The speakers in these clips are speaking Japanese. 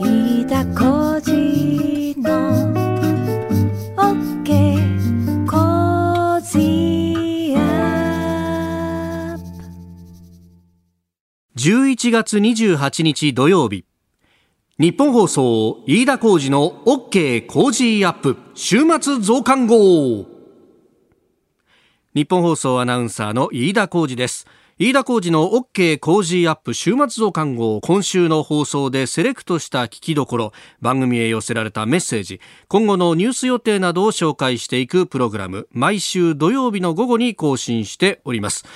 飯田浩二の OK コージアップ。11月28日土曜日。日本放送飯田浩二の OK 工事アップ。週末増刊号。日本放送アナウンサーの飯田浩二です。飯田浩二の OK 工事アップ週末増刊号今週の放送でセレクトした聞きどころ番組へ寄せられたメッセージ今後のニュース予定などを紹介していくプログラム毎週土曜日の午後に更新しております。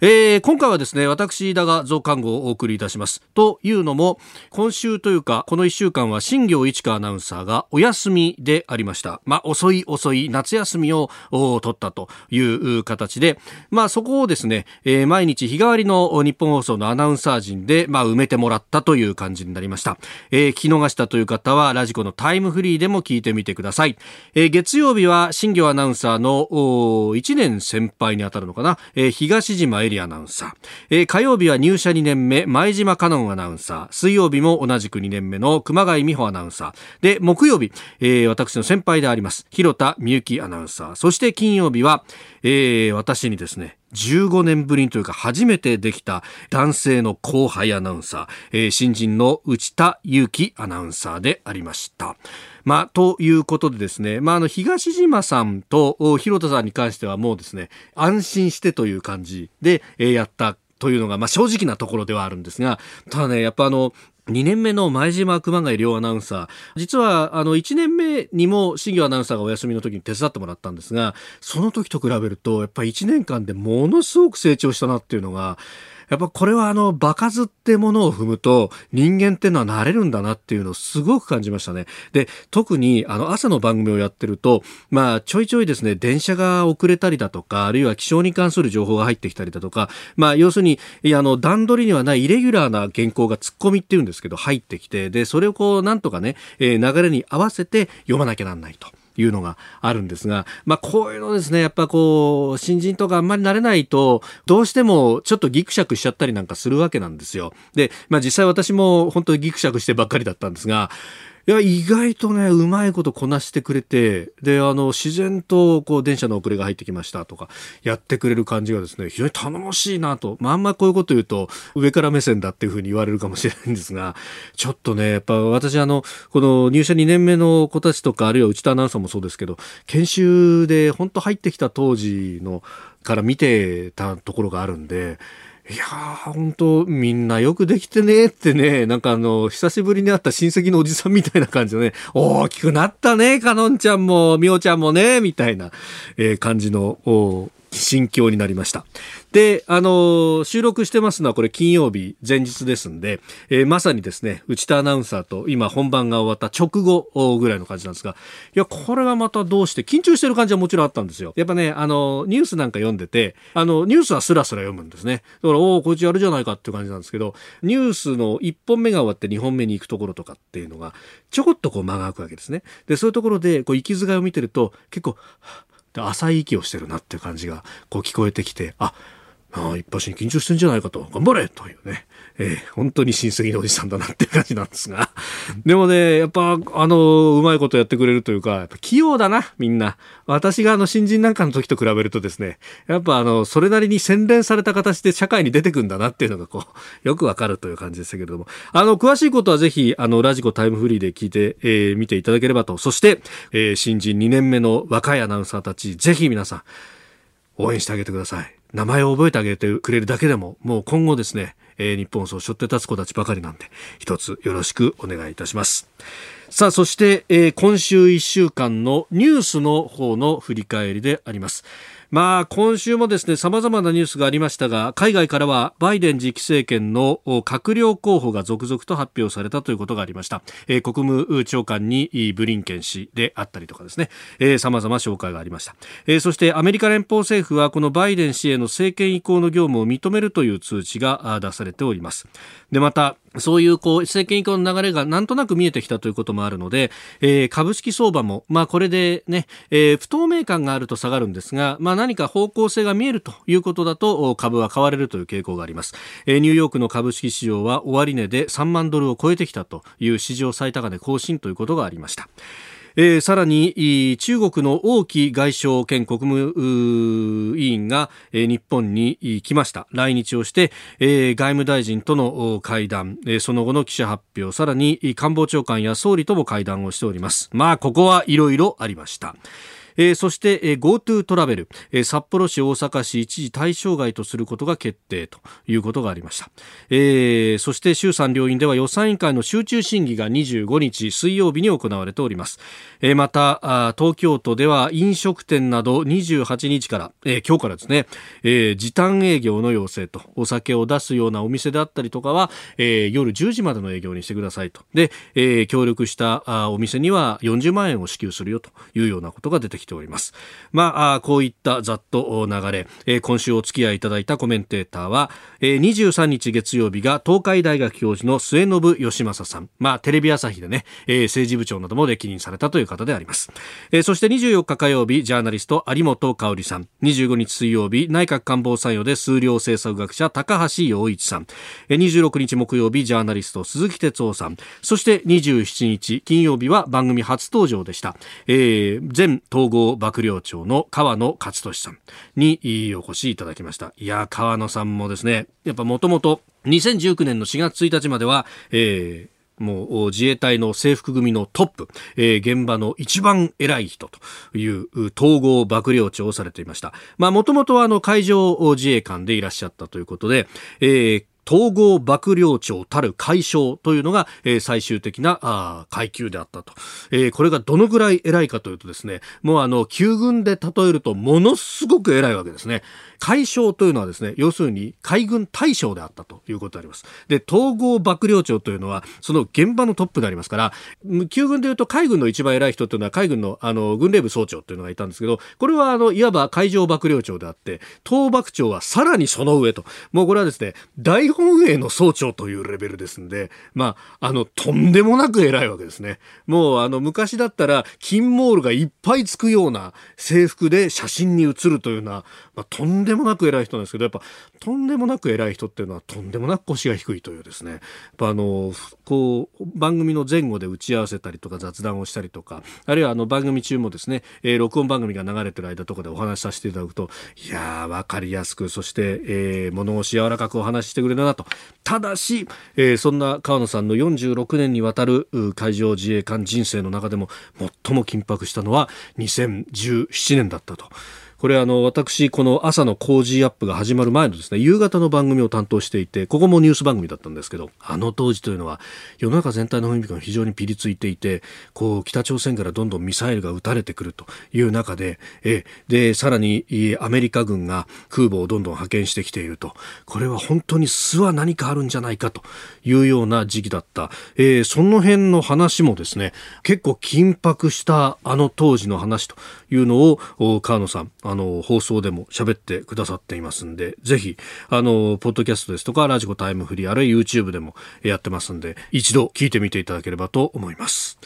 えー、今回はですね私田が増刊号をお送りいたします。というのも今週というかこの1週間は新行一華アナウンサーがお休みでありました。まあ遅い遅い夏休みを取ったという形でまあそこをですね、えー、毎日日替わりの日本放送のアナウンサー陣でまあ埋めてもらったという感じになりました、えー、聞き逃したという方はラジコのタイムフリーでも聞いてみてください、えー、月曜日は新行アナウンサーの1年先輩にあたるのかな、えー、東島エリアナウンサー、えー、火曜日は入社2年目前島香音アナウンサー。水曜日も同じく2年目の熊谷美穂アナウンサー。で木曜日、えー、私の先輩であります広田美幸アナウンサー。そして金曜日は、えー、私にですね15年ぶりにというか初めてできた男性の後輩アナウンサー、えー、新人の内田祐樹アナウンサーでありました。まあ、ということでですね、まあ、あの、東島さんと広田さんに関してはもうですね、安心してという感じで、えー、やったというのが、まあ、正直なところではあるんですが、ただね、やっぱあの、2年目の前島熊谷亮アナウンサー。実は、あの、1年目にも、新業アナウンサーがお休みの時に手伝ってもらったんですが、その時と比べると、やっぱり1年間でものすごく成長したなっていうのが、やっぱこれはあの、場数ってものを踏むと、人間ってのは慣れるんだなっていうのをすごく感じましたね。で、特にあの、朝の番組をやってると、まあ、ちょいちょいですね、電車が遅れたりだとか、あるいは気象に関する情報が入ってきたりだとか、まあ、要するに、いや、あの、段取りにはないイレギュラーな原稿が突っ込みっていうんですけど、入ってきて、で、それをこう、なんとかね、えー、流れに合わせて読まなきゃなんないと。いうのがあるんですが、まあ、こういうのですね、やっぱこう、新人とかあんまり慣れないと、どうしてもちょっとギクシャクしちゃったりなんかするわけなんですよ。で、まあ、実際私も本当にギクシャクしてばっかりだったんですが、いや、意外とね、うまいことこなしてくれて、で、あの、自然と、こう、電車の遅れが入ってきましたとか、やってくれる感じがですね、非常に頼もしいなと。まあ、あんまこういうこと言うと、上から目線だっていうふうに言われるかもしれないんですが、ちょっとね、やっぱ私、あの、この入社2年目の子たちとか、あるいは内田アナウンサーもそうですけど、研修で本当入ってきた当時の、から見てたところがあるんで、いやー、本当みんなよくできてねってね、なんかあの、久しぶりに会った親戚のおじさんみたいな感じでね、大きくなったね、かのんちゃんも、みおちゃんもね、みたいな、えー、感じの、心境になりました。で、あの収録してますのはこれ金曜日前日ですんで、えー、まさにですね、内田アナウンサーと今本番が終わった直後ぐらいの感じなんですが、いや、これはまたどうして、緊張してる感じはもちろんあったんですよ。やっぱね、あのニュースなんか読んでて、あの、ニュースはスラスラ読むんですね。だから、おお、こいつやるじゃないかっていう感じなんですけど、ニュースの1本目が終わって2本目に行くところとかっていうのが、ちょこっとこう間が空くわけですね。で、そういうところで、こう、息遣いを見てると、結構、浅い息をしてるなっていう感じがこう聞こえてきてあああ一発に緊張してんじゃないかと頑張れというねえー、本当に親戚のおじさんだなっていう感じなんですが。でもね、やっぱ、あの、うまいことやってくれるというか、やっぱ器用だな、みんな。私があの、新人なんかの時と比べるとですね、やっぱあの、それなりに洗練された形で社会に出てくんだなっていうのがこう、よくわかるという感じでしたけれども。あの、詳しいことはぜひ、あの、ラジコタイムフリーで聞いて、えー、見ていただければと。そして、えー、新人2年目の若いアナウンサーたち、ぜひ皆さん、応援してあげてください。名前を覚えてあげてくれるだけでも、もう今後ですね、えー、日本を背負って立つ子たちばかりなんで、一つよろしくお願いいたします。さあ、そして、えー、今週1週間のニュースの方の振り返りであります。まあ、今週もですね、様々なニュースがありましたが、海外からはバイデン次期政権の閣僚候補が続々と発表されたということがありました。えー、国務長官にブリンケン氏であったりとかですね、えー、様々紹介がありました。えー、そしてアメリカ連邦政府はこのバイデン氏への政権移行の業務を認めるという通知が出されております。で、また、そういうこう政権移行の流れがなんとなく見えてきたということもあるので、えー、株式相場も、まあ、これでね、えー、不透明感があると下がるんですが、まあ、何か方向性が見えるということだと株は買われるという傾向があります、えー、ニューヨークの株式市場は終値で3万ドルを超えてきたという史上最高値更新ということがありました。えー、さらに中国の王毅外相兼国務委員が、日本に来ました。来日をして、えー、外務大臣との会談、その後の記者発表。さらに官房長官や総理とも会談をしております。まあここはいろいろありました。えー、そして、えー、GoTo トラベル、えー、札幌市大阪市一時対象外とすることが決定ということがありました、えー、そして衆参両院では予算委員会の集中審議が25日水曜日に行われております、えー、また東京都では飲食店など28日から、えー、今日からですね、えー、時短営業の要請とお酒を出すようなお店であったりとかは、えー、夜10時までの営業にしてくださいと。で、えー、協力したあお店には40万円を支給するよというようなことが出てきております。まあ、こういったざっと流れ、今週お付き合いいただいたコメンテーターは、えー、23日月曜日が東海大学教授の末延義正さん、まあ、テレビ朝日でね、政治部長なども歴任されたという方であります。そして24日火曜日、ジャーナリスト有本香里さん、25日水曜日、内閣官房参与で数量政策学者高橋洋一さん、えー、26日木曜日、ジャーナリスト鈴木哲夫さん、そして27日金曜日は番組初登場でした、えー、前統合幕僚長の川野勝利さんにお越しいただきましたいや川野さんもですねやっぱもともと2019年の4月1日までは、えーもう自衛隊の制服組のトップ、えー、現場の一番偉い人という統合幕僚長をされていました。まあもともとはあの海上自衛官でいらっしゃったということで、えー統合幕僚長たる解消というのが、えー、最終的なあ階級であったと、えー、これがどのぐらい偉いかというとですねもうあの旧軍で例えるとものすごく偉いわけですね。海将というのはですね要するに海軍大将であったということであります。で統合幕僚長というのはその現場のトップでありますから旧軍でいうと海軍の一番偉い人というのは海軍のあの軍令部総長というのがいたんですけどこれはあのいわば海上幕僚長であって東幕長はさらにその上と。もうこれはですね大本営の総長というレベルですんでまああのとんでもなく偉いわけですね。もうあの昔だったら金モールがいっぱいつくような制服で写真に写るというような、まあ、とんでもなく偉い人なんですけどやっぱとんでもなく偉い人っていうのはとんでもなく腰が低いというですね。やっぱあのこう番組の前後で打ち合わせたりとか雑談をしたりとかあるいはあの番組中もですね、えー、録音番組が流れてる間とかでお話しさせていただくといやー分かりやすくそして、えー、物腰柔らかくお話ししてくれるなとただし、えー、そんな川野さんの46年にわたる海上自衛官人生の中でも最も緊迫したのは2017年だったと。これあの私この朝の工事アップが始まる前のですね夕方の番組を担当していてここもニュース番組だったんですけどあの当時というのは世の中全体の雰囲気が非常にピリついていてこう北朝鮮からどんどんミサイルが撃たれてくるという中でえでさらにアメリカ軍が空母をどんどん派遣してきていると。これは本当に巣は何かあるんじゃないかというような時期だった、えー、その辺の話もですね結構緊迫したあの当時の話というのを川野さんあの放送でも喋ってくださっていますんでぜひあのポッドキャストですとかラジコタイムフリーあるいは YouTube でもやってますんで一度聞いてみていただければと思います。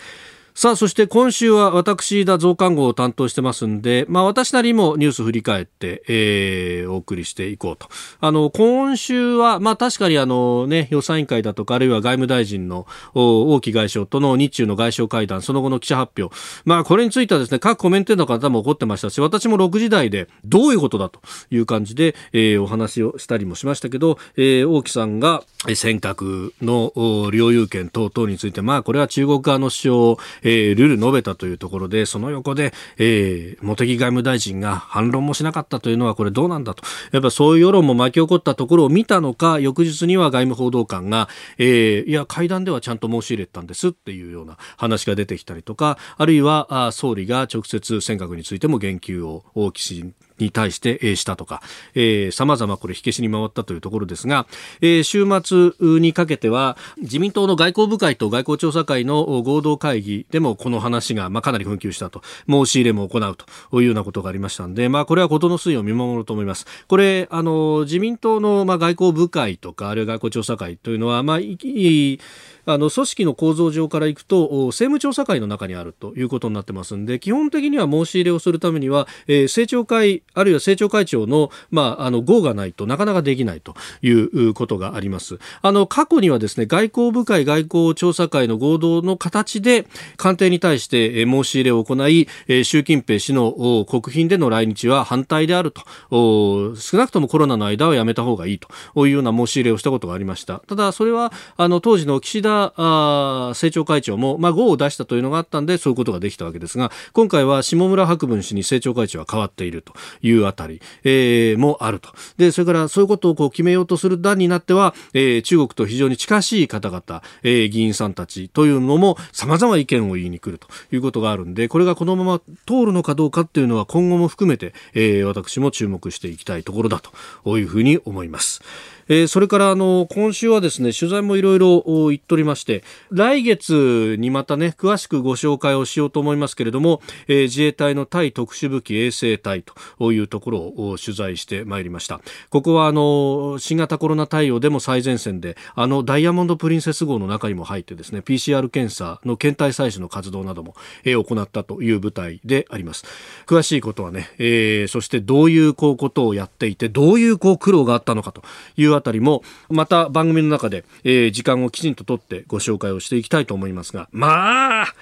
さあ、そして今週は私だ増刊号を担当してますんで、まあ私なりもニュース振り返って、えー、お送りしていこうと。あの、今週は、まあ確かにあのね、予算委員会だとか、あるいは外務大臣の王毅外相との日中の外相会談、その後の記者発表。まあこれについてはですね、各コメンテーターの方も怒ってましたし、私も6時台でどういうことだという感じで、えー、お話をしたりもしましたけど、えー、王毅さんが尖閣の領有権等々について、まあこれは中国側の主張、えー、えールール述べたというところで、その横で、えー、茂木外務大臣が反論もしなかったというのは、これどうなんだと。やっぱそういう世論も巻き起こったところを見たのか、翌日には外務報道官が、えー、いや、会談ではちゃんと申し入れたんですっていうような話が出てきたりとか、あるいは、あ総理が直接尖閣についても言及を岸に対して、したとか、えー、様々これ火消しに回ったというところですが、えー、週末にかけては自民党の外交部会と外交調査会の合同会議でもこの話が、まあ、かなり紛糾したと、申し入れも行うというようなことがありましたので、まあ、これは事の推移を見守ると思います。これ、あの、自民党の、まあ、外交部会とか、あるいは外交調査会というのは、まあ、いいあの組織の構造上からいくと政務調査会の中にあるということになってますんで基本的には申し入れをするためには、えー、政調会あるいは政調会長の,、まあ、の合がないとなかなかできないということがあります。あの過去にはですね外交部会外交調査会の合同の形で官邸に対して申し入れを行い習近平氏の国賓での来日は反対であると少なくともコロナの間はやめた方がいいというような申し入れをしたことがありました。ただそれはあの当時の岸田あ政調会長も、まあ、5を出したというのがあったんでそういうことができたわけですが今回は下村博文氏に政調会長は変わっているというあたり、えー、もあるとでそれからそういうことをこう決めようとする段になっては、えー、中国と非常に近しい方々、えー、議員さんたちというのも様々意見を言いに来るということがあるんでこれがこのまま通るのかどうかっていうのは今後も含めて、えー、私も注目していきたいところだというふうに思います。えー、それからあの今週はですね取材もいろいろ言っておりまして来月にまたね詳しくご紹介をしようと思いますけれども、えー、自衛隊の対特殊武器衛生隊というところを取材してまいりました。ここはあの新型コロナ対応でも最前線であのダイヤモンド・プリンセス号の中にも入ってですね PCR 検査の検体採取の活動なども、え、行ったという部隊であります。詳しいことはね、えー、そしてどういうこうことをやっていてどういうこう苦労があったのかというあたりもまた番組の中で、えー、時間をきちんととってご紹介をしていきたいと思いますが。まあ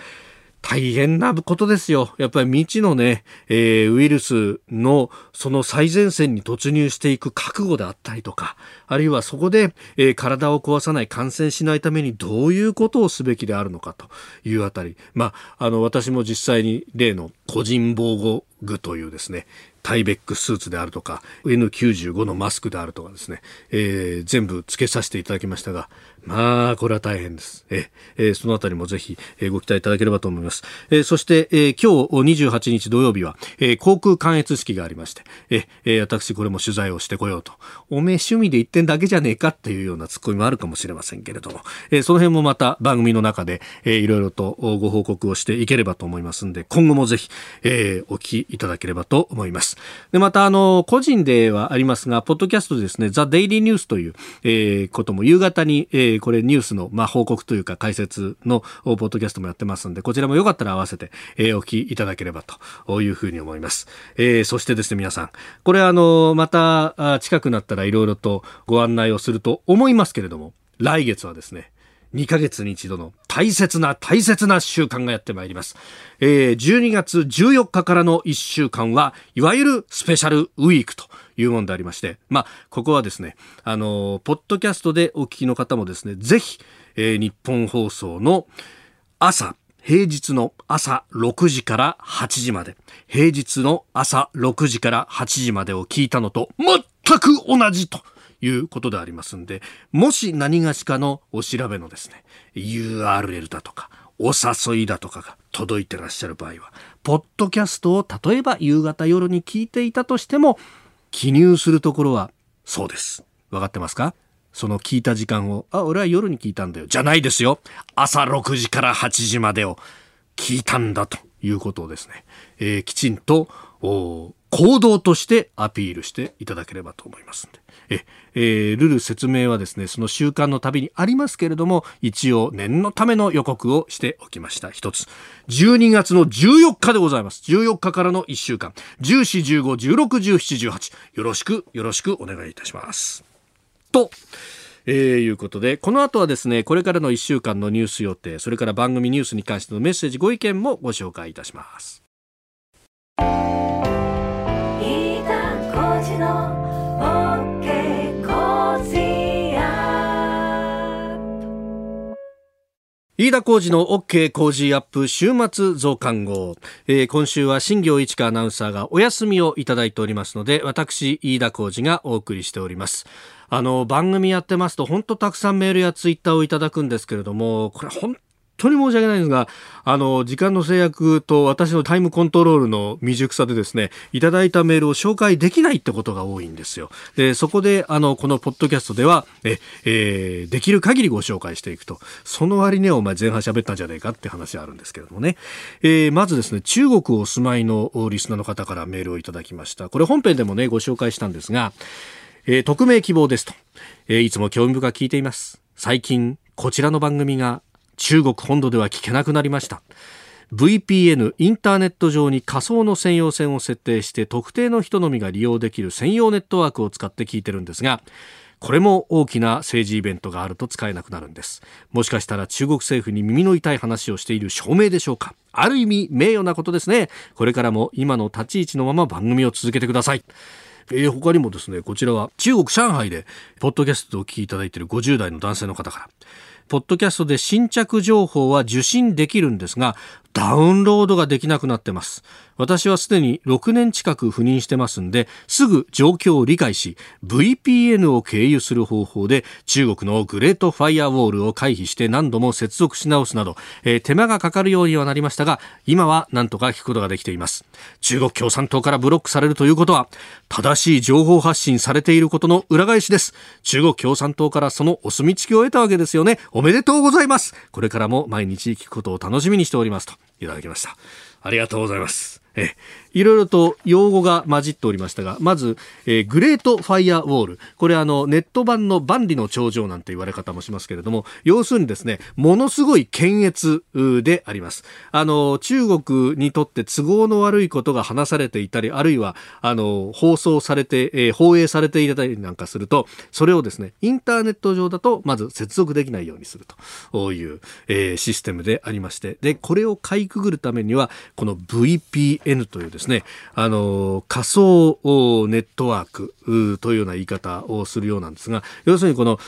大変なことですよ。やっぱり未知のね、えー、ウイルスのその最前線に突入していく覚悟であったりとか、あるいはそこで、えー、体を壊さない、感染しないためにどういうことをすべきであるのかというあたり。まあ、あの、私も実際に例の個人防護具というですね、タイベックスーツであるとか N95 のマスクであるとかですね、えー、全部つけさせていただきましたがまあこれは大変です。えー、そのあたりもぜひ、えー、ご期待いただければと思います、えー、そして、えー、今日28日土曜日は、えー、航空関越式がありましてえー、私これも取材をしてこようと。おめえ趣味で言ってんだけじゃねえかっていうようなツッコミもあるかもしれませんけれども、えー、その辺もまた番組の中で、えー、いろいろとご報告をしていければと思いますんで今後もぜひ、えー、お聞きいただければと思います。でまたあの個人ではありますがポッドキャストですねザ・デイリーニュースという、えー、ことも夕方に、えー、これニュースの、まあ、報告というか解説のポッドキャストもやってますんでこちらもよかったら合わせて、えー、お聞きいただければというふうに思います、えー、そしてですね皆さんこれあのまた近くなったらいろいろとご案内をすると思いますけれども来月はですね2ヶ月に一度の大切な大切な習慣がやってまいります。えー、12月14日からの1週間は、いわゆるスペシャルウィークというものでありまして、まあ、ここはですね、あの、ポッドキャストでお聞きの方もですね、ぜひ、えー、日本放送の朝、平日の朝6時から8時まで、平日の朝6時から8時までを聞いたのと全く同じと。いうことでありますんで、もし何がしかのお調べのですね、URL だとか、お誘いだとかが届いてらっしゃる場合は、ポッドキャストを例えば夕方夜に聞いていたとしても、記入するところはそうです。分かってますか？その聞いた時間を、あ、俺は夜に聞いたんだよ。じゃないですよ。朝6時から8時までを聞いたんだということをですね、えー、きちんとお行動としてアピールしていただければと思います。え、えー、ルル説明はですね、その習慣のたびにありますけれども、一応念のための予告をしておきました。一つ。12月の14日でございます。14日からの1週間。14、15、16、17、18。よろしく、よろしくお願いいたします。と、えー、いうことで、この後はですね、これからの1週間のニュース予定、それから番組ニュースに関してのメッセージ、ご意見もご紹介いたします。飯田浩二の OK 工事アップ週末増刊号、えー、今週は新行一華アナウンサーがお休みをいただいておりますので私飯田浩二がお送りしております。あの番組やってますと本当たくさんメールやツイッターをいただくんですけれどもこれ本当に申し訳ないんですが、あの、時間の制約と私のタイムコントロールの未熟さでですね、いただいたメールを紹介できないってことが多いんですよ。で、そこで、あの、このポッドキャストでは、え、えー、できる限りご紹介していくと。その割にはお前前半喋ったんじゃねえかって話あるんですけれどもね。えー、まずですね、中国お住まいのリスナーの方からメールをいただきました。これ本編でもね、ご紹介したんですが、えー、匿名希望ですと、えー、いつも興味深く聞いています。最近、こちらの番組が中国本土では聞けなくなりました。VPN インターネット上に仮想の専用線を設定して特定の人のみが利用できる専用ネットワークを使って聞いてるんですがこれも大きな政治イベントがあると使えなくなるんです。もしかしたら中国政府に耳の痛い話をしている証明でしょうか？ある意味名誉なことですね。これからも今の立ち位置のまま番組を続けてください。えー、他にもですね、こちらは中国上海で、ポッドキャストを聞きいただいている50代の男性の方から、ポッドキャストで新着情報は受信できるんですが、ダウンロードができなくなってます。私はすでに6年近く赴任してますんで、すぐ状況を理解し、VPN を経由する方法で中国のグレートファイアウォールを回避して何度も接続し直すなど、えー、手間がかかるようにはなりましたが、今は何とか聞くことができています。中国共産党からブロックされるということは、正しい情報発信されていることの裏返しです。中国共産党からそのお墨付きを得たわけですよね。おめでとうございます。これからも毎日聞くことを楽しみにしておりますといただきました。ありがとうございます。えいろいろと用語が混じっておりましたが、まず、えー、グレートファイアウォール。これあの、ネット版の万里の長城なんて言われ方もしますけれども、要するにですね、ものすごい検閲であります。あの、中国にとって都合の悪いことが話されていたり、あるいは、あの、放送されて、えー、放映されていたりなんかすると、それをですね、インターネット上だと、まず接続できないようにするという、えー、システムでありまして、で、これをかいくぐるためには、この VPN というですね、ねあの、仮想ネットワークというような言い方をするようなんですが、要するにこの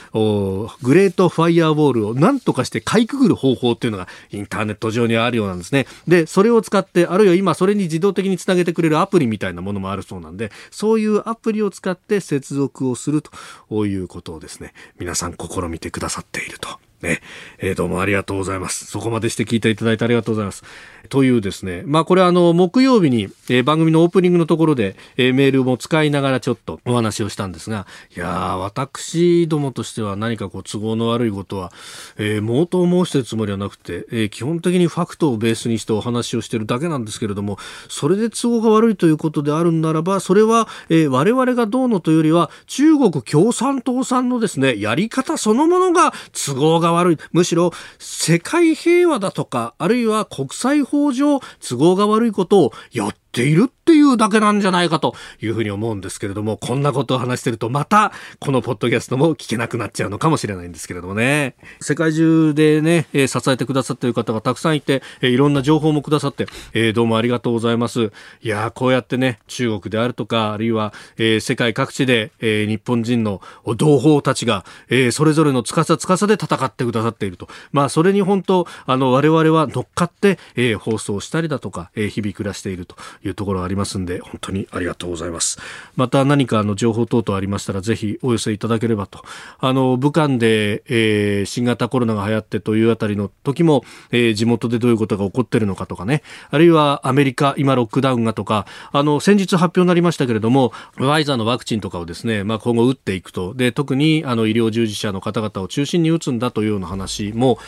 グレートファイアウォールを何とかしてかいくぐる方法っていうのがインターネット上にあるようなんですね。で、それを使って、あるいは今それに自動的につなげてくれるアプリみたいなものもあるそうなんで、そういうアプリを使って接続をするということをですね、皆さん試みてくださっていると。ね、えー、どうもありがとうございます。そこまでして聞いていただいてありがとうございます。というですね、まあこれあの、木曜日に、え、番組のオープニングのところで、え、メールも使いながらちょっとお話をしたんですが、いや、私どもとしては何かこう都合の悪いことは、えー、毛頭申してるつもりはなくて、えー、基本的にファクトをベースにしてお話をしてるだけなんですけれども、それで都合が悪いということであるんならば、それは、えー、我々がどうのというよりは、中国共産党さんのですね、やり方そのものが都合が悪い。むしろ、世界平和だとか、あるいは国際法上都合が悪いことをやっているっていうだけなんじゃないかというふうに思うんですけれども、こんなことを話してるとまたこのポッドキャストも聞けなくなっちゃうのかもしれないんですけれどもね。世界中でね、え支えてくださっている方がたくさんいて、えいろんな情報もくださって、えどうもありがとうございます。いやこうやってね、中国であるとか、あるいは、え世界各地で、え日本人の同胞たちが、えそれぞれの司司で戦ってくださっていると。まあ、それに本当、あの、我々は乗っかって、え放送したりだとか、え日々暮らしているというところがありますんで、本当にありがとうございます。また何かあの情報等々ありましたら、ぜひお寄せいただければと。あの、武漢で、えー、新型コロナが流行ってというあたりの時も、えー、地元でどういうことが起こってるのかとかね、あるいはアメリカ、今ロックダウンがとか、あの、先日発表になりましたけれども、ファイザーのワクチンとかをですね、まあ、今後打っていくと。で、特に、あの、医療従事者の方々を中心に打つんだというような話も、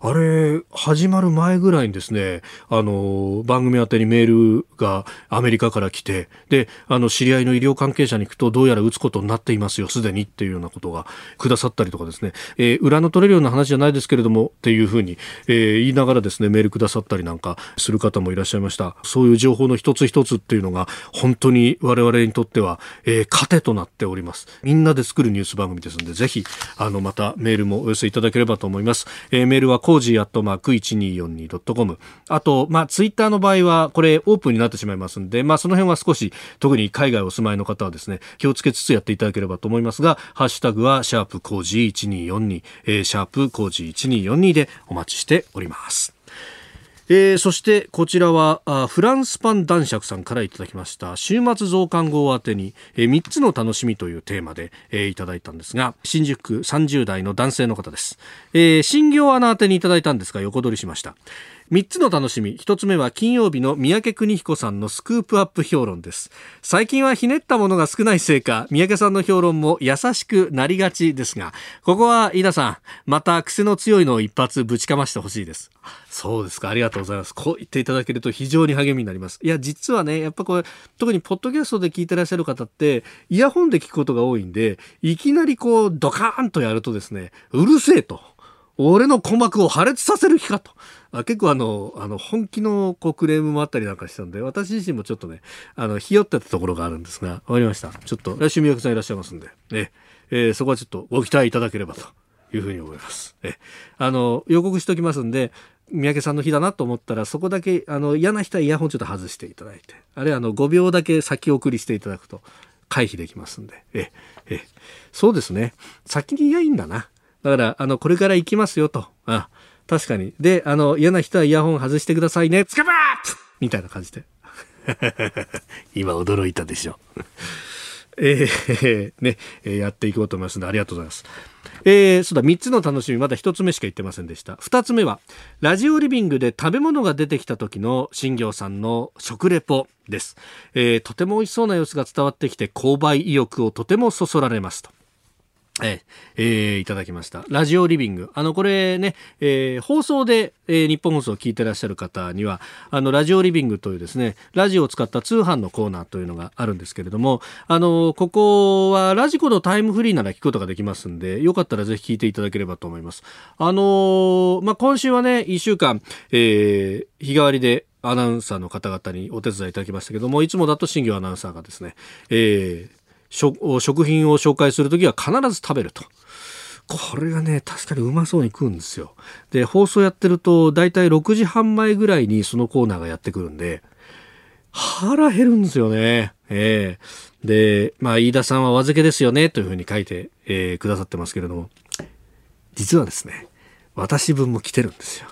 あれ、始まる前ぐらいにですね、あの、番組宛てにメールがアメリカから来て、で、あの、知り合いの医療関係者に行くと、どうやら打つことになっていますよ、すでにっていうようなことがくださったりとかですね、えー、裏の取れるような話じゃないですけれども、っていうふうに、えー、言いながらですね、メールくださったりなんかする方もいらっしゃいました。そういう情報の一つ一つっていうのが、本当に我々にとっては、えー、糧となっております。みんなで作るニュース番組ですので、ぜひ、あの、またメールもお寄せいただければと思います。えー、メールは Cozy アットマーク 1242.com。あと、まあ、ツイッターの場合は、これオープンになってしまいますんで、まあ、その辺は少し、特に海外お住まいの方はですね、気をつけつつやっていただければと思いますが、ハッシュタグは、シャープ Cozy 1242、えー、シャープ Cozy 1242でお待ちしております。えー、そしてこちらはフランスパン男爵さんからいただきました。週末増刊号宛てに、えー、3つの楽しみというテーマで、えー、いただいたんですが新宿区30代の男性の方です、えー、新業アナ宛てにいただいたんですが横取りしました。3つの楽しみ。1つ目は金曜日の三宅邦彦さんのスクープアップ評論です。最近はひねったものが少ないせいか三宅さんの評論も優しくなりがちですがここは飯田さんまた癖の強いのを一発ぶちかましてほしいです。そうですか。ありがとうございます。こう言っていただけると非常に励みになります。いや実はねやっぱこれ特にポッドキャストで聞いてらっしゃる方ってイヤホンで聞くことが多いんでいきなりこうドカーンとやるとですねうるせえと。俺の鼓膜を破裂させる気かとあ結構あの、あの、本気のこうクレームもあったりなんかしたんで、私自身もちょっとね、あの、ひよってたところがあるんですが、わかりました。ちょっと、来週宮城さんいらっしゃいますんで、ね、えー、そこはちょっとご期待いただければというふうに思います。え、あの、予告しておきますんで、三宅さんの日だなと思ったら、そこだけ、あの、嫌な人はイヤホンちょっと外していただいて、あるいはあの、5秒だけ先送りしていただくと、回避できますんで、え、え、そうですね。先に言えばいいんだな。だから、あの、これから行きますよと。あ確かに。で、あの、嫌な人はイヤホン外してくださいね。つかまーみたいな感じで。今驚いたでしょ。えー、ね、えー、やっていこうと思いますので、ありがとうございます。えー、そうだ、3つの楽しみ、まだ1つ目しか言ってませんでした。2つ目は、ラジオリビングで食べ物が出てきた時の新行さんの食レポです。えー、とても美味しそうな様子が伝わってきて、購買意欲をとてもそそられますと。ええー、いただきました。ラジオリビング。あの、これね、えー、放送で、えー、日本放送を聞いてらっしゃる方には、あの、ラジオリビングというですね、ラジオを使った通販のコーナーというのがあるんですけれども、あの、ここはラジコのタイムフリーなら聞くことができますんで、よかったらぜひ聞いていただければと思います。あのまあ、今週はね、一週間、えー、日替わりでアナウンサーの方々にお手伝いいただきましたけども、いつもだと新業アナウンサーがですね、えー、食品を紹介するときは必ず食べると。これがね、確かにうまそうに食うんですよ。で、放送やってると、だいたい6時半前ぐらいにそのコーナーがやってくるんで、腹減るんですよね。ええー、で、まあ、飯田さんは和漬けですよね、というふうに書いて、えー、くださってますけれども、実はですね、私分も来てるんですよ。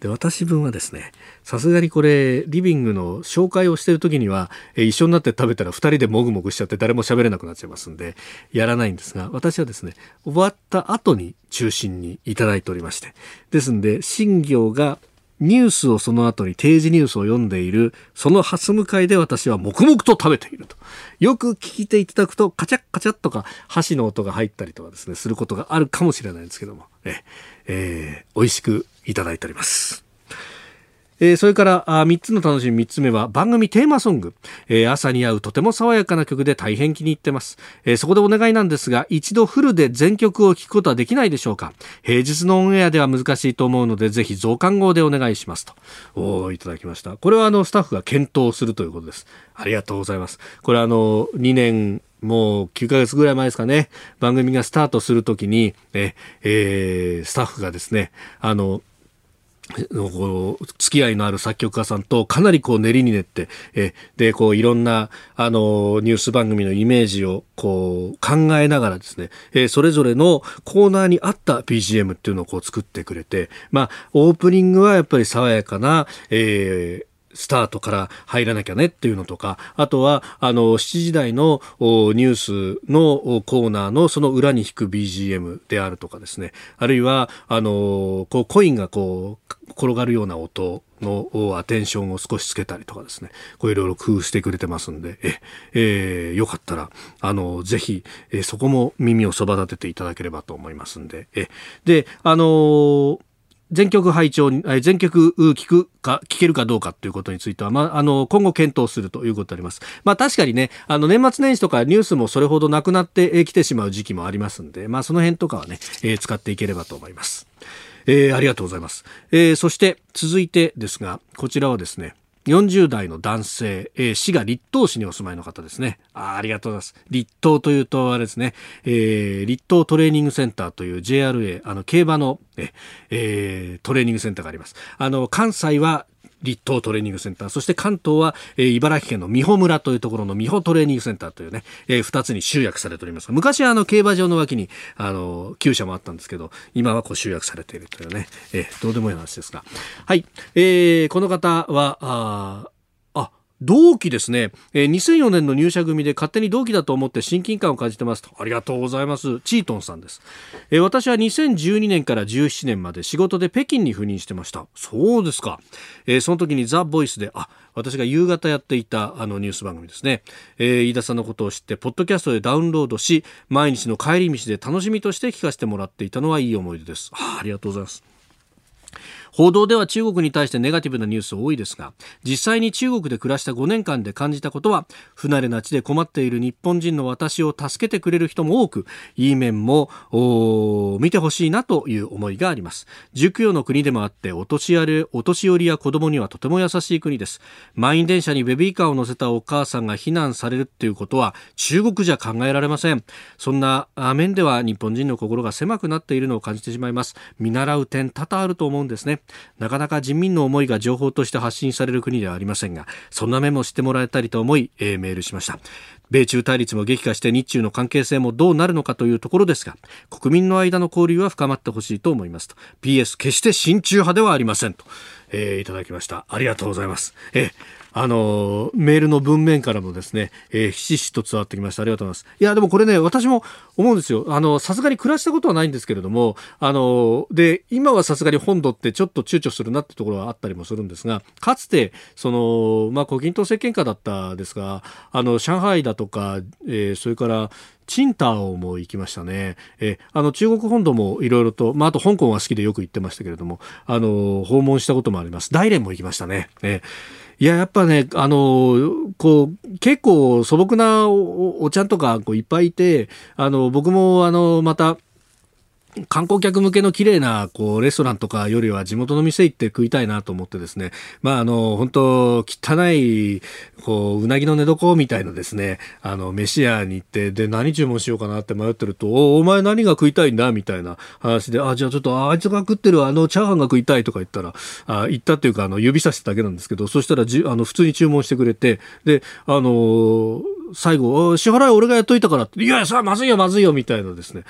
で、私分はですね、さすがにこれ、リビングの紹介をしてる時には、え一緒になって食べたら2人でもぐもぐしちゃって誰も喋れなくなっちゃいますんで、やらないんですが、私はですね、終わった後に中心にいただいておりまして、ですんで、新業がニュースをその後に定時ニュースを読んでいる、その蓮向かいで私は黙々と食べていると。よく聞いていただくと、カチャッカチャッとか箸の音が入ったりとかですね、することがあるかもしれないんですけども、え、えー、美味しくいただいております。えー、それからあ3つの楽しみ3つ目は番組テーマソング、えー、朝に合うとても爽やかな曲で大変気に入ってます、えー、そこでお願いなんですが一度フルで全曲を聴くことはできないでしょうか。平日のオンエアでは難しいと思うのでぜひ増刊号でお願いしますと。おいただきました。これはあのスタッフが検討するということです。ありがとうございます。これあの2年もう9ヶ月ぐらい前ですかね、番組がスタートするときに、え、えー、スタッフがですね、あの、こう付き合いのある作曲家さんとかなりこう練りに練ってえでこういろんなあのニュース番組のイメージをこう考えながらですね、えそれぞれのコーナーに合った BGM っていうのをこう作ってくれてまあオープニングはやっぱり爽やかな、えースタートから入らなきゃねっていうのとか、あとは、あの、7時台のニュースのコーナーのその裏に弾く BGM であるとかですね、あるいは、あの、こう、コインがこう、転がるような音のアテンションを少しつけたりとかですね、こういろいろ工夫してくれてますんで、え、えー、よかったら、あの、ぜひ、えそこも耳をそば立てていただければと思いますんで、え、で、あのー全曲拝聴全曲聞くか、聞けるかどうかということについては、まあ、の、今後検討するということであります。まあ、確かにね、あの、年末年始とかニュースもそれほどなくなってきてしまう時期もありますんで、まあ、その辺とかはね、えー、使っていければと思います。えー、ありがとうございます。えー、そして、続いてですが、こちらはですね、40代の男性、えー、市が立東市にお住まいの方ですね。あありがとうございます。立東というとあれですね、えー、立東トレーニングセンターという JRA、あの、競馬の、えー、トレーニングセンターがあります。あの、関西は立東トレーニングセンター、そして関東は、えー、茨城県の美穂村というところの美穂トレーニングセンターというね、えー、2つに集約されております。昔はあの競馬場の脇に、あの、厩舎もあったんですけど、今はこう集約されているというね、えー、どうでもいい話ですが。はい。えー、この方は、あ同期ですね、えー、2004年の入社組で勝手に同期だと思って親近感を感じてますと。ありがとうございます。チートンさんです、えー、私は2012年から17年まで仕事で北京に赴任してました。そうですか、えー、その時にザ・ボイスであ私が夕方やっていたあのニュース番組ですね、え、飯田さんのことを知ってポッドキャストでダウンロードし毎日の帰り道で楽しみとして聞かせてもらっていたのはいい思い出です。あありがとうございます。報道では中国に対してネガティブなニュース多いですが実際に中国で暮らした5年間で感じたことは不慣れな地で困っている日本人の私を助けてくれる人も多くいい面も見てほしいなという思いがあります。熟慮の国でもあってお年寄りお年寄りや子供にはとても優しい国です。満員電車にベビーカーを乗せたお母さんが避難されるっていうことは中国じゃ考えられません。そんな面では日本人の心が狭くなっているのを感じてしまいます。見習う点多々あると思うんですね。なかなか人民の思いが情報として発信される国ではありませんがそんな面も知ってもらえたりと思い、メールしました。米中対立も激化して日中の関係性もどうなるのかというところですが国民の間の交流は深まってほしいと思いますと。PS 決して親中派ではありませんと、えー、いただきました。ありがとうございます、えーあのメールの文面からもですね、えー、ひしひしと伝わってきました。ありがとうございます。いや、でもこれね、私も思うんですよ。あの、さすがに暮らしたことはないんですけれども、あの、で、今はさすがに本土ってちょっと躊躇するなってところはあったりもするんですが、かつて、その、まあ、胡錦涛政権下だったですが、あの、上海だとか、えー、それから、チンタオも行きましたね。えあの中国本土もいろいろと、まあ、あと香港は好きでよく行ってましたけれども、あの訪問したこともあります。大連も行きましたね。えいや、やっぱね、あの、こう、結構素朴なおおちゃんとかこういっぱいいて、あの、僕もあの、また、観光客向けの綺麗なこうレストランとかよりは地元の店行って食いたいなと思ってですね、まああの本当汚いこううなぎの寝床みたいなですね、あの飯屋に行ってで何注文しようかなって迷ってると、おお前何が食いたいんだみたいな話で、あじゃあちょっとあいつが食ってるあのチャーハンが食いたいとか言ったら、あ言ったっていうかあの指さしただけなんですけど、そしたらじあの普通に注文してくれて、であの最後支払い俺がやっといたからって、いやさまずいよまずいよみたいなですね。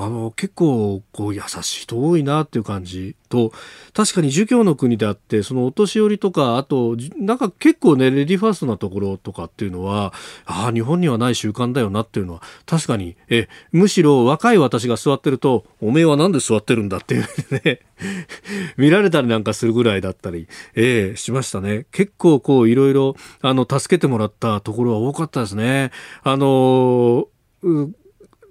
あの、結構、こう、優しい人多いなっていう感じと、確かに儒教の国であって、そのお年寄りとか、あと、なんか結構ね、レディファーストなところとかっていうのは、ああ、日本にはない習慣だよなっていうのは、確かに、え、むしろ若い私が座ってると、おめえはなんで座ってるんだっていうね、見られたりなんかするぐらいだったり、ええしましたね。結構こう、いろいろ、あの、助けてもらったところは多かったですね。あの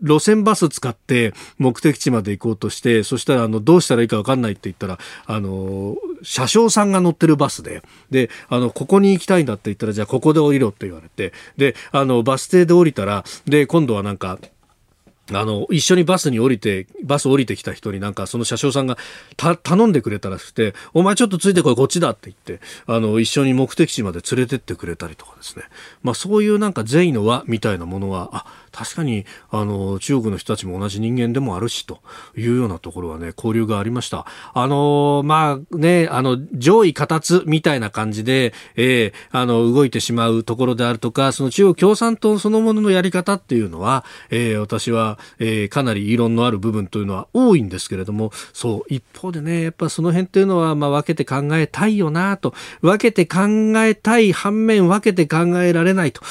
路線バス使って目的地まで行こうとして、そしたらあのどうしたらいいか分かんないって言ったら、あの、車掌さんが乗ってるバスで、で、あの、ここに行きたいんだって言ったら、じゃあここで降りろって言われて、で、あの、バス停で降りたら、で、今度はなんか、あの、一緒にバスに降りて、バス降りてきた人になんかその車掌さんが頼んでくれたらしくて、お前ちょっとついてこい、こっちだって言って、あの、一緒に目的地まで連れてってくれたりとかですね。まあそういうなんか善意の輪みたいなものは、あ、確かに、あの、中国の人たちも同じ人間でもあるし、というようなところはね、交流がありました。あの、まあね、あの、上位形みたいな感じで、えー、あの、動いてしまうところであるとか、その中国共産党そのもののやり方っていうのは、えー、私は、えー、かなり異論のある部分というのは多いんですけれども、そう、一方でね、やっぱその辺っていうのは、まあ、分けて考えたいよなと、分けて考えたい反面、分けて考えられないと、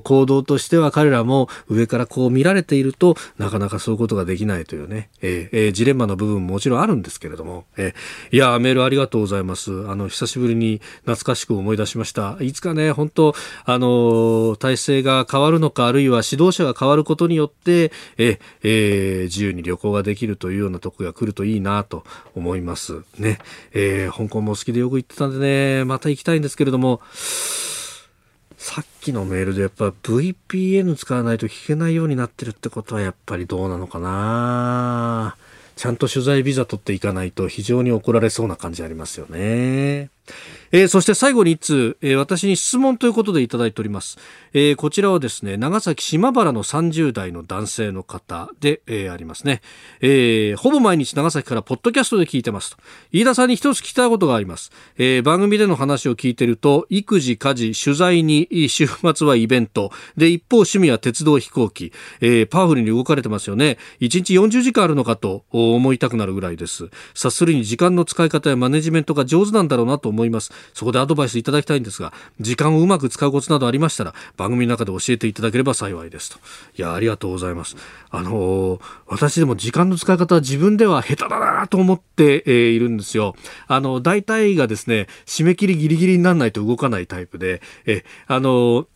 行動としては彼らも上からこう見られていると、なかなかそういうことができないというね、えー、えー、ジレンマの部分ももちろんあるんですけれども、えー、いや、メールありがとうございます。あの、久しぶりに懐かしく思い出しました。いつかね、本当あの、体制が変わるのか、あるいは指導者が変わることによって、ええー、自由に旅行ができるというようなとこが来るといいなと思います。ね。えー、香港も好きでよく行ってたんでね、また行きたいんですけれども、さっきのメールでやっぱ VPN 使わないと聞けないようになってるってことはやっぱりどうなのかなちゃんと取材ビザ取っていかないと非常に怒られそうな感じありますよね。えー、そして最後に一通、えー、私に質問ということでいただいております。えー、こちらはですね、長崎島原の30代の男性の方で、え、ありますね。え、ほぼ毎日長崎からポッドキャストで聞いてますと。飯田さんに一つ聞きたいことがあります。え、番組での話を聞いてると、育児、家事、取材に、週末はイベント。で、一方趣味は鉄道飛行機。え、パワフルに動かれてますよね。1日40時間あるのかと思いたくなるぐらいです。察するに時間の使い方やマネジメントが上手なんだろうなと思います。そこでアドバイスいただきたいんですが、時間をうまく使うコツなどありましたら、番組の中で教えていただければ幸いですと。いや、ありがとうございます。あのー、私でも時間の使い方は自分では下手だなと思って、えー、いるんですよ。あの、大体がですね、締め切りギリギリにならないと動かないタイプで、え、あのー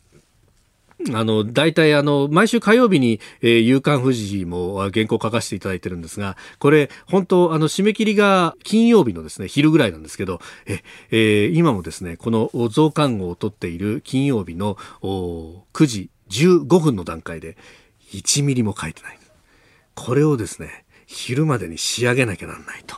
あの、大体あの、毎週火曜日に、えー、夕刊富士も原稿書かせていただいてるんですが、これ、本当あの、締め切りが金曜日のですね、昼ぐらいなんですけど、え、えー、今もですね、この増刊号を取っている金曜日の9時15分の段階で、1ミリも書いてない。これをですね、昼までに仕上げなきゃなんないと。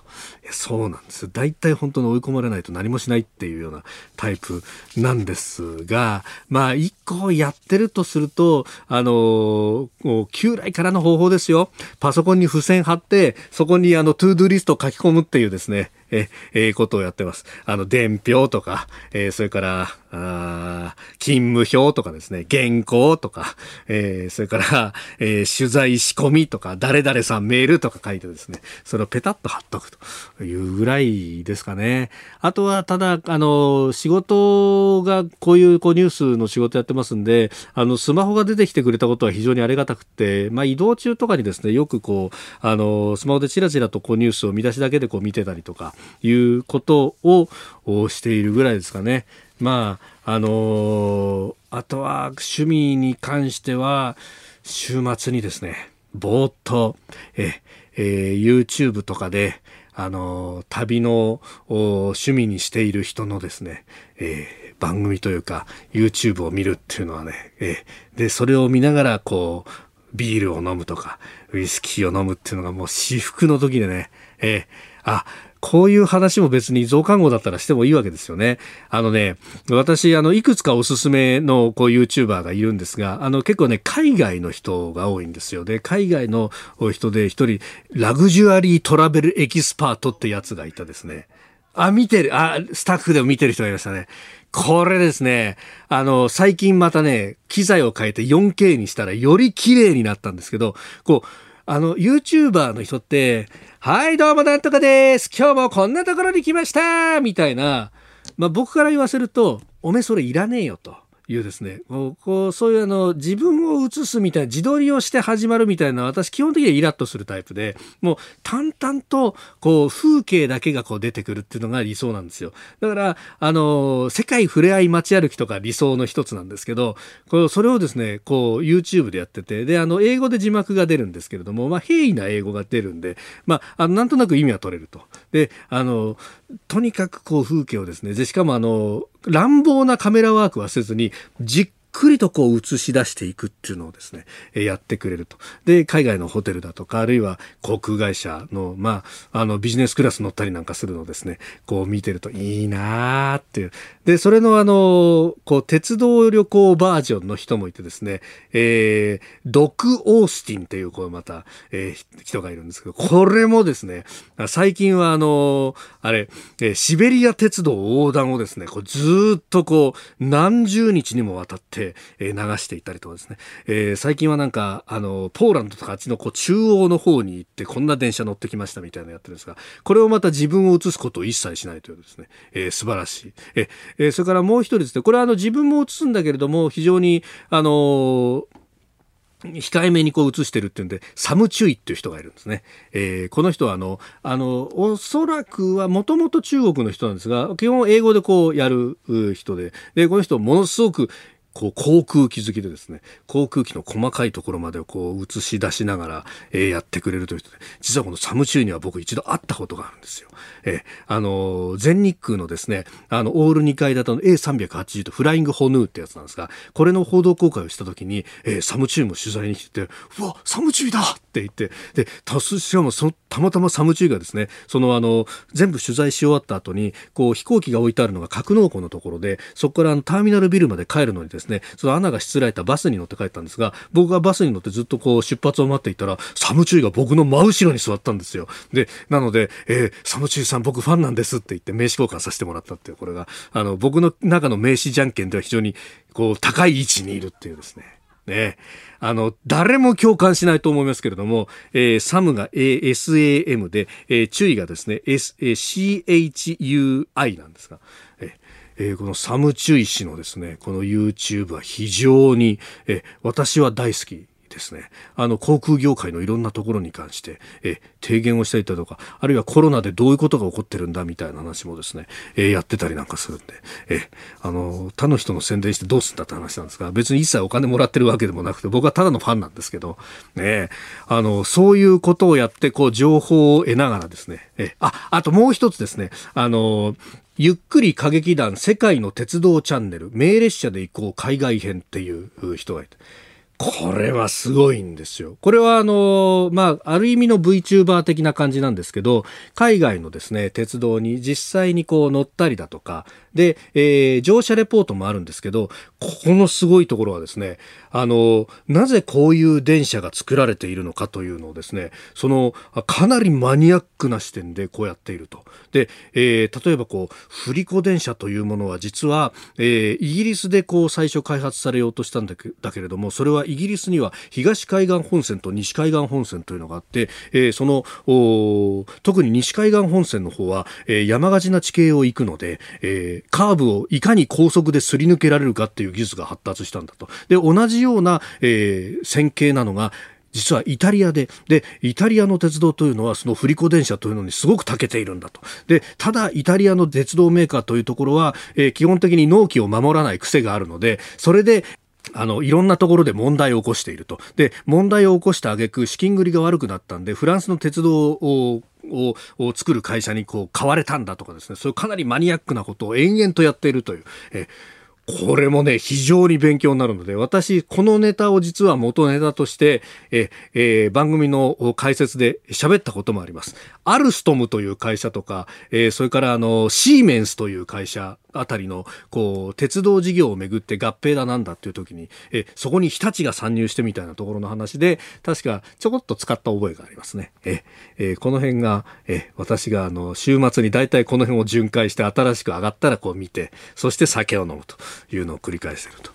そうなんです。大体本当に追い込まれないと何もしないっていうようなタイプなんですがまあ一個やってるとするとあの旧来からの方法ですよ。パソコンに付箋貼ってそこにあの ToDoリストを書き込むっていうですねえ、えー、ことをやってます。あの、伝票とか、えー、それから、あ勤務表とかですね、原稿とか、えー、それから、えー、取材仕込みとか、誰々さんメールとか書いてですね、それをペタッと貼っとくというぐらいですかね。あとは、ただ、あの、仕事が、こういうこうニュースの仕事やってますんで、あの、スマホが出てきてくれたことは非常にありがたくて、まあ、移動中とかにですね、よくこう、あの、スマホでチラチラとこうニュースを見出しだけでこう見てたりとか、いうことをしているぐらいですかね。まあ、あのー、あとは趣味に関しては、週末にですね、ぼーっと、え、えー、YouTube とかで、あのー、旅の趣味にしている人のですね、えー、番組というか、YouTube を見るっていうのはね、えー、で、それを見ながら、こう、ビールを飲むとか、ウイスキーを飲むっていうのがもう至福の時でね、えー、あ、こういう話も別に増刊号だったらしてもいいわけですよね。あのね、私、あの、いくつかおすすめのこう YouTuber がいるんですが、あの、結構ね、海外の人が多いんですよ。で、海外の人で一人、ラグジュアリートラベルエキスパートってやつがいたですね。あ、見てる、あ、スタッフでも見てる人がいましたね。これですね、あの、最近またね、機材を変えて 4K にしたらより綺麗になったんですけど、こう、あの、YouTuber の人って、はい、どうもなんとかです。今日もこんなところに来ましたみたいな、まあ僕から言わせると、おめそれいらねえよと。いうですね、こうそういうあの自分を映すみたいな自撮りをして始まるみたいな私基本的にはイラッとするタイプでもう淡々とこう風景だけがこう出てくるっていうのが理想なんですよ。だからあの世界ふれあい街歩きとか理想の一つなんですけどこうそれをですねこう YouTube でやっててであの英語で字幕が出るんですけれども、まあ、平易な英語が出るんで、まあ、あのなんとなく意味は取れると。であのとにかくこう風景をですねでしかもあの乱暴なカメラワークはせずにじっくりとこう映し出していくっていうのをですね、やってくれると。で、海外のホテルだとか、あるいは航空会社の、まあ、あの、ビジネスクラス乗ったりなんかするのをですね、こう見てるといいなーっていう。で、それのあの、こう、鉄道旅行バージョンの人もいてですね、えー、ドク・オースティンっていう、こう、また、えー、人がいるんですけど、これもですね、最近はあの、あれ、えー、シベリア鉄道横断をですね、こうずっとこう、何十日にもわたって、え流していたりとかですね、えー、最近はなんかあのポーランドとかあっちのこう中央の方に行ってこんな電車乗ってきましたみたいなのやってるんですがこれをまた自分を映すことを一切しないというですね、えー、素晴らしい、えー、それからもう一人ですね。これはあの自分も映すんだけれども非常にあの控えめにこう映してるっていうんで、サムチュイっていう人がいるんですね。えー、この人はあの、あの、おそらくはもともと中国の人なんですが、基本英語でこうやる人で、で、この人ものすごくこう航空機好きでですね航空機の細かいところまでこう映し出しながら、えー、やってくれるという人で実はこのサムチューには僕一度会ったことがあるんですよ。えー、あの全日空のですねあのオール2階建ての A380 とフライングホヌーってやつなんですがこれの報道公開をした時に、えー、サムチューも取材に来ててうわサムチューだって言って、で、たす、しかもそ、たまたまサムチュイがですね、そのあの、全部取材し終わった後に、こう飛行機が置いてあるのが格納庫のところで、そこからあのターミナルビルまで帰るのにですね、その穴がしつらえたバスに乗って帰ったんですが、僕がバスに乗ってずっとこう出発を待っていたら、サムチュイが僕の真後ろに座ったんですよ。で、なので、えー、サムチュイさん僕ファンなんですって言って名刺交換させてもらったっていう、これが、あの、僕の中の名刺じゃんけんでは非常にこう高い位置にいるっていうですね。ね。あの、誰も共感しないと思いますけれども、えー、サムが SAM で、えー、注意がですね、CHUI なんですが、えー、このサム・チュイ氏のですね、この YouTube は非常に、えー、私は大好きですね、あの航空業界のいろんなところに関してえ提言をしたりだとかあるいはコロナでどういうことが起こってるんだみたいな話もですね、えやってたりなんかするんでえあの他の人の宣伝してどうすんだって話なんですが別に一切お金もらってるわけでもなくて僕はただのファンなんですけど、ね、あのそういうことをやってこう情報を得ながらですねえああともう一つですねあのゆっくり歌劇団世界の鉄道チャンネル名列車で行こう海外編っていう人がいてこれはすごいんですよ。これはあの、まあ、ある意味の VTuber 的な感じなんですけど、海外のですね、鉄道に実際にこう乗ったりだとか、で、えー、乗車レポートもあるんですけど、ここのすごいところはですね、あの、なぜこういう電車が作られているのかというのをですね、その、かなりマニアックな視点でこうやっていると。で、えー、例えばこう、振り子電車というものは実は、えー、イギリスでこう最初開発されようとしたんだけだけれども、それはイギリスには東海岸本線と西海岸本線というのがあって、えー、その、特に西海岸本線の方は、えー、山がちな地形を行くので、えー、カーブをいかに高速ですり抜けられるかっていう技術が発達したんだと。で、同じような、えー、線形なのが実はイタリアで、で、イタリアの鉄道というのはその振り子電車というのにすごく長けているんだと。で、ただイタリアの鉄道メーカーというところは、えー、基本的に納期を守らない癖があるので、それで、あの、いろんなところで問題を起こしていると。で、問題を起こした挙句、資金繰りが悪くなったんで、フランスの鉄道をを作る会社にこう買われたんだとかですねそういうかなりマニアックなことを延々とやっているという、えこれもね、非常に勉強になるので、私、このネタを実は元ネタとして、え、えー、番組の解説で喋ったこともあります。アルストムという会社とか、えー、それからあの、シーメンスという会社あたりの、こう、鉄道事業をめぐって合併だなんだっていう時に、え、そこに日立が参入してみたいなところの話で、確かちょこっと使った覚えがありますね。え、えこの辺が、え、私があの、週末に大体この辺を巡回して新しく上がったらこう見て、そして酒を飲むというのを繰り返してると。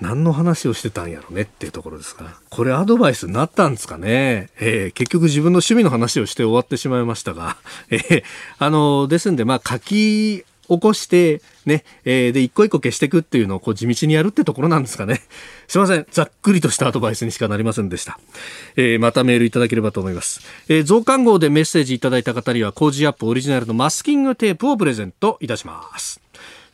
何の話をしてたんやろねっていうところですが、これアドバイスになったんですかね。えー、結局自分の趣味の話をして終わってしまいましたが、えー、あの、ですんで、まあ、書き起こして、ね、えー、で、一個一個消していくっていうのをこう地道にやるってところなんですかね。すいません。ざっくりとしたアドバイスにしかなりませんでした。えー、またメールいただければと思います。えー、増刊号でメッセージいただいた方には、工事アップオリジナルのマスキングテープをプレゼントいたします。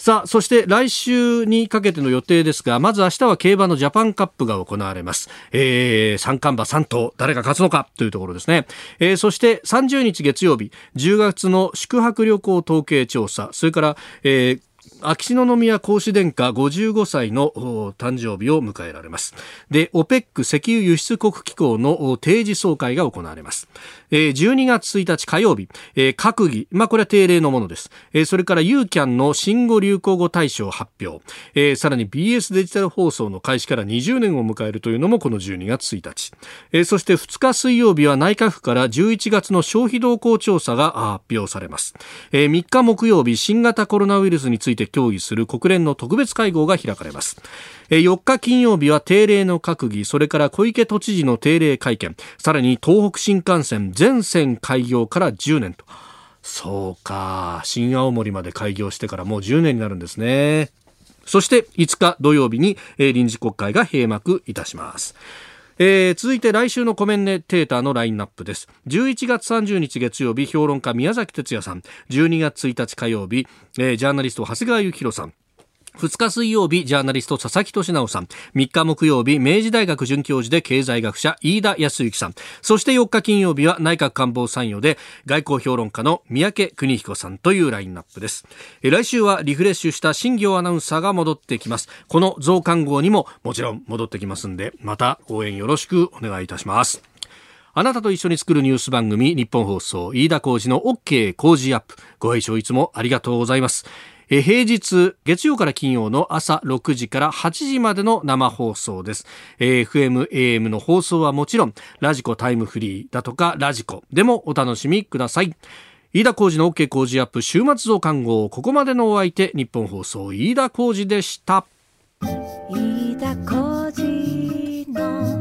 さあ、そして来週にかけての予定ですが、まず明日は競馬のジャパンカップが行われます。えー、三冠馬3頭、誰が勝つのかというところですね。えー、そして30日月曜日、10月の宿泊旅行統計調査、それから、えー秋篠宮皇嗣殿下55歳の誕生日を迎えられます。で OPEC 石油輸出国機構の定時総会が行われます。12月1日火曜日閣議、まあ、これは定例のものです。それからユーキャンの新語・流行語大賞発表。さらに BS デジタル放送の開始から20年を迎えるというのもこの12月1日。そして2日水曜日は内閣府から11月の消費動向調査が発表されます。3日木曜日新型コロナウイルスについて協議する国連の特別会合が開かれます。4日金曜日は定例の閣議それから小池都知事の定例会見。さらに東北新幹線全線開業から10年と。そうか。新青森まで開業してからもう10年になるんですね。そして5日土曜日に臨時国会が閉幕いたします。えー、続いて来週のコメンテーターのラインナップです。11月30日月曜日評論家宮崎哲也さん。12月1日火曜日、えー、ジャーナリスト長谷川幸宏さん。2日水曜日、ジャーナリスト佐々木俊直さん。3日木曜日、明治大学准教授で経済学者飯田康之さん。そして4日金曜日は内閣官房参与で外交評論家の三宅邦彦さんというラインナップです。来週はリフレッシュした新業アナウンサーが戻ってきます。この増刊号にももちろん戻ってきますんで、また応援よろしくお願いいたします。あなたと一緒に作るニュース番組日本放送飯田浩司の OK 工事アップご愛聴いつもありがとうございますえ平日月曜から金曜の朝6時から8時までの生放送です、え FM、AM の放送はもちろんラジコタイムフリーだとかラジコでもお楽しみください。飯田浩司の OK 工事アップ週末増刊号ここまでのお相手日本放送飯田浩司でした。飯田浩司